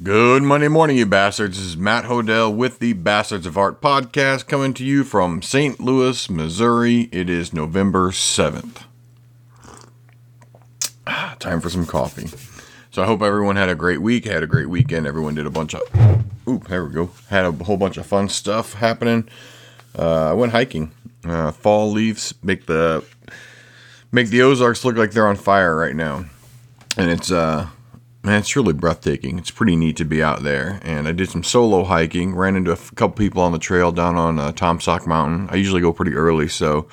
Good Monday morning, you bastards. This is Matt Hodell with the Bastards of Art podcast coming to you from St. Louis, Missouri. It is November 7th. Ah, time for some coffee. So I hope everyone had a great week, had a great weekend. Everyone did a bunch of, oop, there we go. Had a whole bunch of fun stuff happening. Uh, I went hiking. Uh, fall leaves make the make the Ozarks look like they're on fire right now, and it's uh man, it's really breathtaking. It's pretty neat to be out there. And I did some solo hiking, ran into a couple people on the trail down on uh, Taum Sauk Mountain. I usually go pretty early, so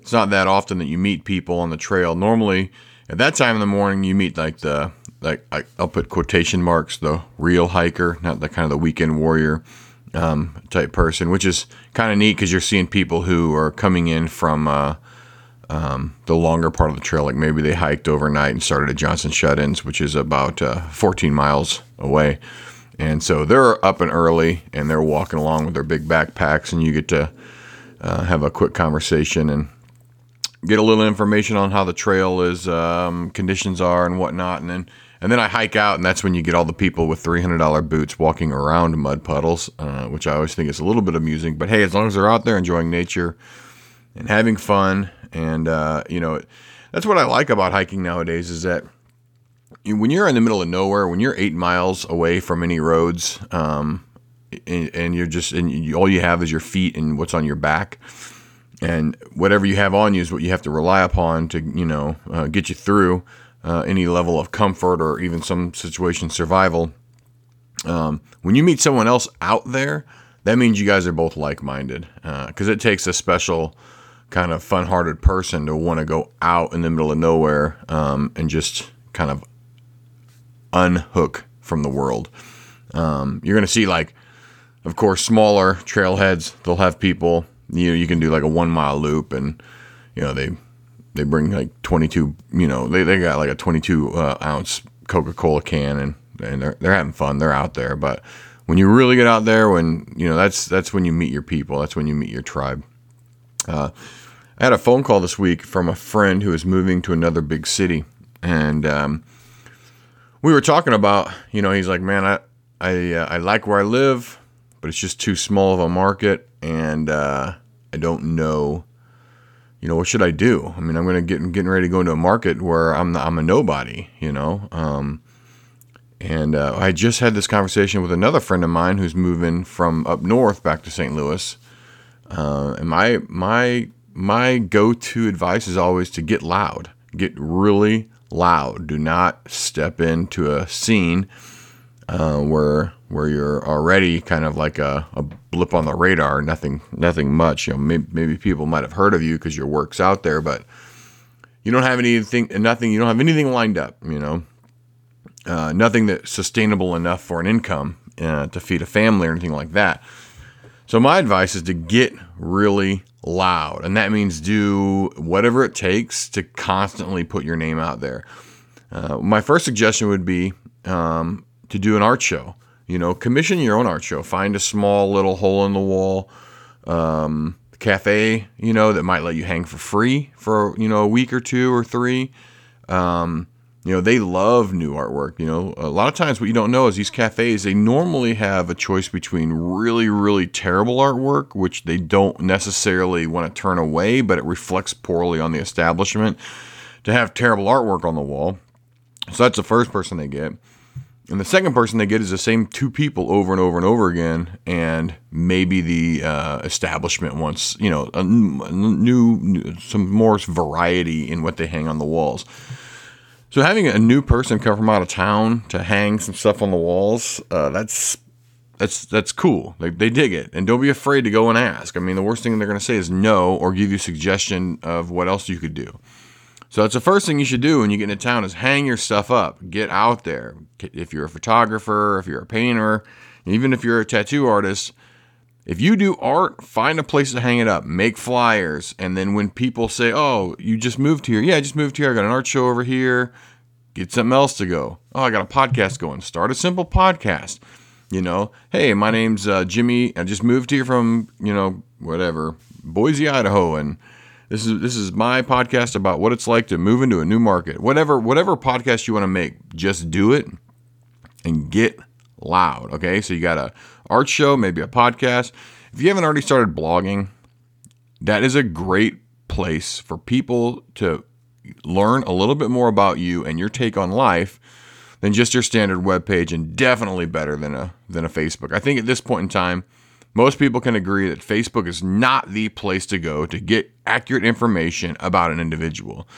it's not that often that you meet people on the trail. Normally, at that time in the morning, you meet like the like I, will put quotation marks the real hiker, not the kind of the weekend warrior um, type person, which is kind of neat because you're seeing people who are coming in from. Uh, um, the longer part of the trail. Like maybe they hiked overnight and started at Johnson Shut-ins, which is about uh, 14 miles away. And so they're up and early, and they're walking along with their big backpacks, and you get to uh, have a quick conversation and get a little information on how the trail is, um, conditions are, and whatnot. And then and then I hike out, and that's when you get all the people with $300 boots walking around mud puddles, uh, which I always think is a little bit amusing. But hey, as long as they're out there enjoying nature and having fun and uh, you know, that's what I like about hiking nowadays is that when you're in the middle of nowhere, when you're eight miles away from any roads, um, and, and, you're just and you, all you have is your feet and what's on your back, and whatever you have on you is what you have to rely upon to you know uh, get you through uh, any level of comfort or even some situation survival. Um, when you meet someone else out there, that means you guys are both like-minded because uh, it takes a special kind of fun-hearted person to want to go out in the middle of nowhere um, and just kind of unhook from the world. Um, you're going to see like, of course, smaller trailheads. They'll have people. You know, you can do like a one mile loop, and you know they they bring like 22. You know, they, they got like a 22 uh, ounce Coca Cola can, and and they're they're having fun. They're out there, but when you really get out there, when you know that's that's when you meet your people. That's when you meet your tribe. Uh, I had a phone call this week from a friend who is moving to another big city, and um, we were talking about, you know, he's like, man, I I, uh, I like where I live, but it's just too small of a market, and uh, I don't know, you know, what should I do? I mean, I'm gonna get getting ready to go into a market where I'm the, I'm a nobody, you know. Um, and uh, I just had this conversation with another friend of mine who's moving from up north back to St. Louis. Uh, and my my my go-to advice is always to get loud. Get really loud. Do not step into a scene uh, where where you're already kind of like a, a, blip on the radar. Nothing nothing much. You know, maybe, maybe people might have heard of you because your work's out there, but you don't have anything. Nothing. You don't have anything lined up. You know, uh, nothing that's sustainable enough for an income uh, to feed a family or anything like that. So my advice is to get really loud, and that means do whatever it takes to constantly put your name out there. Uh, my first suggestion would be um, to do an art show. You know, commission your own art show. Find a small little hole in the wall um, cafe. You know that might let you hang for free for you know a week or two or three. Um, you know, they love new artwork. You know, a lot of times what you don't know is these cafes, they normally have a choice between really, really terrible artwork, which they don't necessarily want to turn away, but it reflects poorly on the establishment, to have terrible artwork on the wall. So that's the first person they get. And the second person they get is the same two people over and over and over again, and maybe the uh, establishment wants, you know, a, a new, some more variety in what they hang on the walls. So having a new person come from out of town to hang some stuff on the walls, uh, that's that's that's cool. They, they dig it, and don't be afraid to go and ask. I mean, the worst thing they're going to say is no, or give you suggestion of what else you could do. So that's the first thing you should do when you get into town is hang your stuff up. Get out there. If you're a photographer, if you're a painter, even if you're a tattoo artist, if you do art, find a place to hang it up, make flyers, and then when people say, "Oh, you just moved here," yeah, I just moved here. I got an art show over here. Get something else to go. Oh, I got a podcast going. Start a simple podcast. You know, hey, my name's uh, Jimmy. I just moved here from you know whatever Boise, Idaho, and this is this is my podcast about what it's like to move into a new market. Whatever whatever podcast you want to make, just do it and get loud. Okay, so you got a art show, maybe a podcast. If you haven't already started blogging, that is a great place for people to learn a little bit more about you and your take on life than just your standard web page and definitely better than a than a Facebook. I think at this point in time, most people can agree that Facebook is not the place to go to get accurate information about an individual.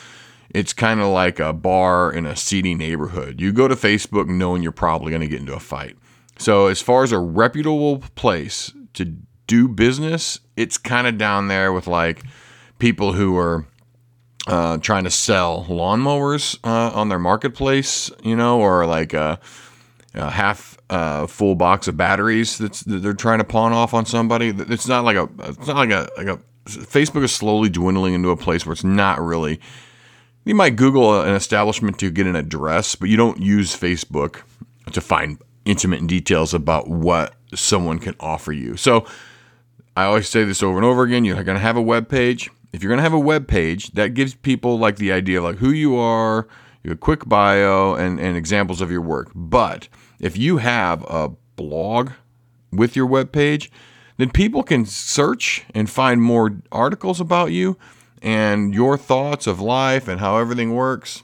It's kind of like a bar in a seedy neighborhood. You go to Facebook knowing you're probably going to get into a fight. So, as far as a reputable place to do business, it's kind of down there with like people who are uh, trying to sell lawnmowers uh, on their marketplace, you know, or like a, a half uh, full box of batteries that's that they're trying to pawn off on somebody. It's not like a, it's not like a, like a. Facebook is slowly dwindling into a place where it's not really. You might Google an establishment to get an address, but you don't use Facebook to find intimate details about what someone can offer you. So I always say this over and over again. You're going to have a web page if you're going to have a web page, that gives people like the idea of like who you are, your quick bio, and, and examples of your work. But if you have a blog with your web page, then people can search and find more articles about you and your thoughts of life and how everything works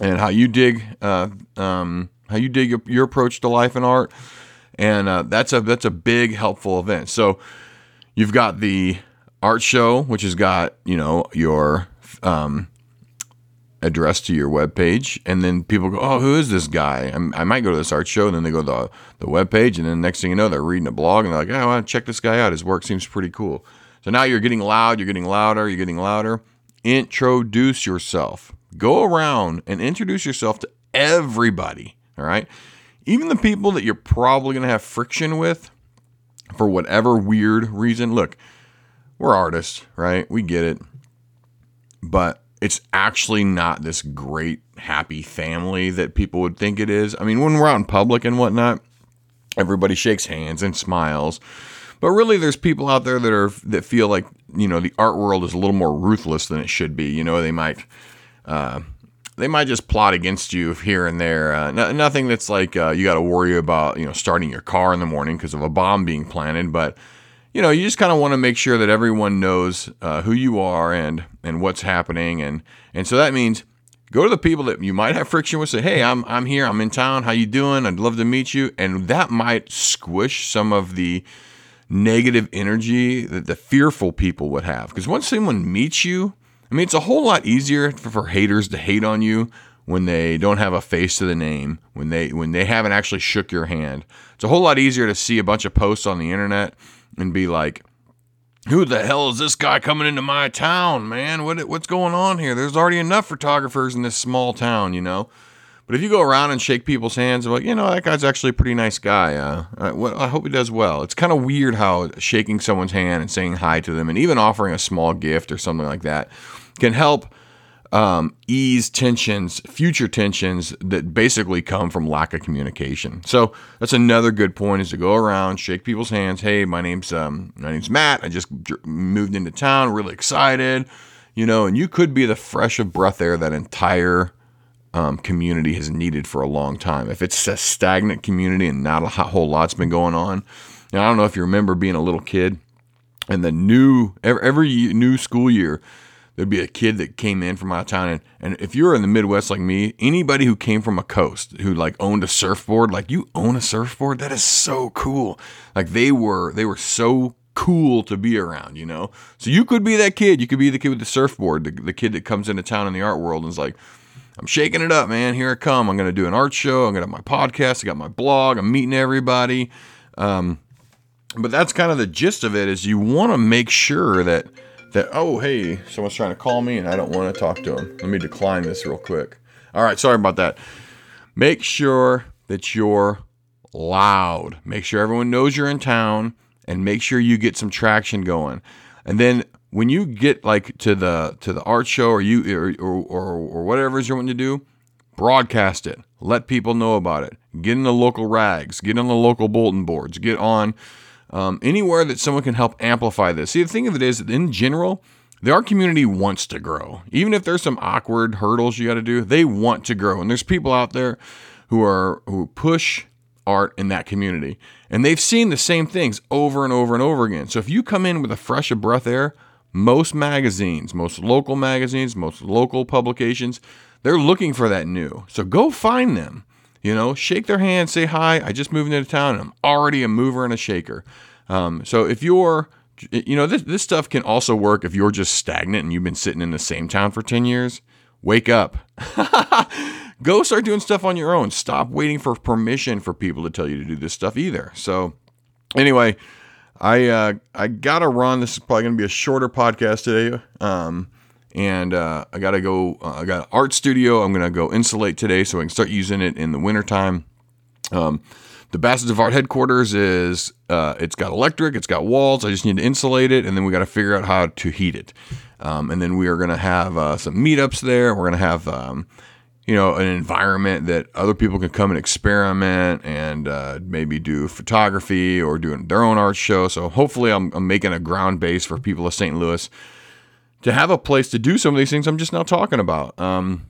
and how you dig uh, um, how you dig your, your, approach to life and art. And uh, that's a that's a big helpful event. So you've got the art show, which has got you know your um, address to your web page, and then people go, "Oh, who is this guy?" I'm, i might go to this art show, and then they go to the, the web page, and then next thing you know, they're reading a blog, and they're like, "Oh, I want to check this guy out. His work seems pretty cool." So now you're getting loud, you're getting louder, you're getting louder. Introduce yourself. Go around and introduce yourself to everybody. All right, even the people that you're probably going to have friction with for whatever weird reason. Look we're artists, right? We get it. But it's actually not this great, happy family that people would think it is. I mean, when we're out in public and whatnot, everybody shakes hands and smiles. But really, there's people out there that are that feel like you know the art world is a little more ruthless than it should be. You know, they might uh, they might just plot against you here and there. Uh, no, nothing that's like uh, you got to worry about you know starting your car in the morning because of a bomb being planted. But you know, you just kind of want to make sure that everyone knows uh, who you are and and what's happening, and and so that means go to the people that you might have friction with. Say, hey, I'm I'm here, I'm in town. How you doing? I'd love to meet you, and that might squish some of the negative energy that the fearful people would have. Because once someone meets you, I mean, it's a whole lot easier for, haters to hate on you when they don't have a face to the name, when they when they haven't actually shook your hand. It's a whole lot easier to see a bunch of posts on the internet and be like, who the hell is this guy coming into my town, man? What what's going on here? There's already enough photographers in this small town, you know. But if you go around and shake people's hands, like, you know, that guy's actually a pretty nice guy. Uh, I hope he does well. It's kind of weird how shaking someone's hand and saying hi to them, and even offering a small gift or something like that, can help um, ease tensions, future tensions that basically come from lack of communication. So that's another good point: is to go around, shake people's hands. Hey, my name's um, my name's Matt. I just moved into town, really excited, you know. And you could be the fresh of breath air that entire um, community has needed for a long time. If it's a stagnant community and not a whole lot's been going on, and I don't know if you remember being a little kid and the new every, every new school year there'd be a kid that came in from out of town and, and if you were in the midwest like me anybody who came from a coast who like owned a surfboard like you own a surfboard? That is so cool. Like they were they were so cool to be around you know? So you could be that kid. You could be the kid with the surfboard the, the kid that comes into town in the art world and is like i'm shaking it up man. Here i come. I'm to do an art show. I'm to have my podcast. I got my blog. I'm meeting everybody. Um, but that's kind of the gist of it is you want to make sure that that, oh, hey, someone's trying to call me and I don't want to talk to them. Let me decline this real quick. All right, sorry about that. Make sure that you're loud. Make sure everyone knows you're in town and make sure you get some traction going. And then when you get like to the to the art show or you or or, or, or whatever is you're wanting to do, broadcast it. Let people know about it. Get in the local rags. Get on the local bulletin boards. Get on um, anywhere that someone can help amplify this. See, the thing of it is, in general, the art community wants to grow. Even if there's some awkward hurdles you got to do, they want to grow. And there's people out there who are who push art in that community. And they've seen the same things over and over and over again. So if you come in with a fresh of breath air, most magazines, most local magazines, most local publications, they're looking for that new. So go find them. You know, shake their hand, say hi. I just moved into town and I'm already a mover and a shaker. Um, so if you're, you know, this, this stuff can also work if you're just stagnant and you've been sitting in the same town for 10 years. Wake up. Go start doing stuff on your own. Stop waiting for permission for people to tell you to do this stuff either. So, anyway, I uh, I gotta run. This is probably gonna be a shorter podcast today. Um, and uh, I gotta go. Uh, I got an art studio. I'm gonna go insulate today so I can start using it in the wintertime. Um, the Bastards of Art headquarters is uh, it's got electric, it's got walls. I just need to insulate it, and then we got to figure out how to heat it. Um, and then we are gonna have uh, some meetups there. We're gonna have um, you know, an environment that other people can come and experiment and uh, maybe do photography or doing their own art show. So hopefully, I'm, I'm, making a ground base for people of St. Louis to have a place to do some of these things I'm just now talking about. Um,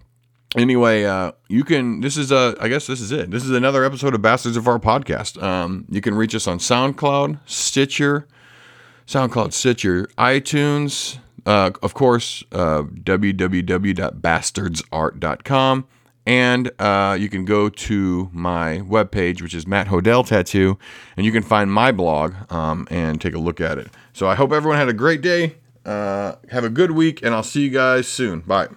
anyway, uh, you can. This is a. I guess this is it. This is another episode of Bastards of Art podcast. Um, you can reach us on SoundCloud, Stitcher, SoundCloud, Stitcher, iTunes. Uh, of course, uh, www.bastardsart.com. And uh, you can go to my webpage, which is Matt Hodel Tattoo, and you can find my blog um, and take a look at it. So I hope everyone had a great day. Uh, have a good week, and I'll see you guys soon. Bye.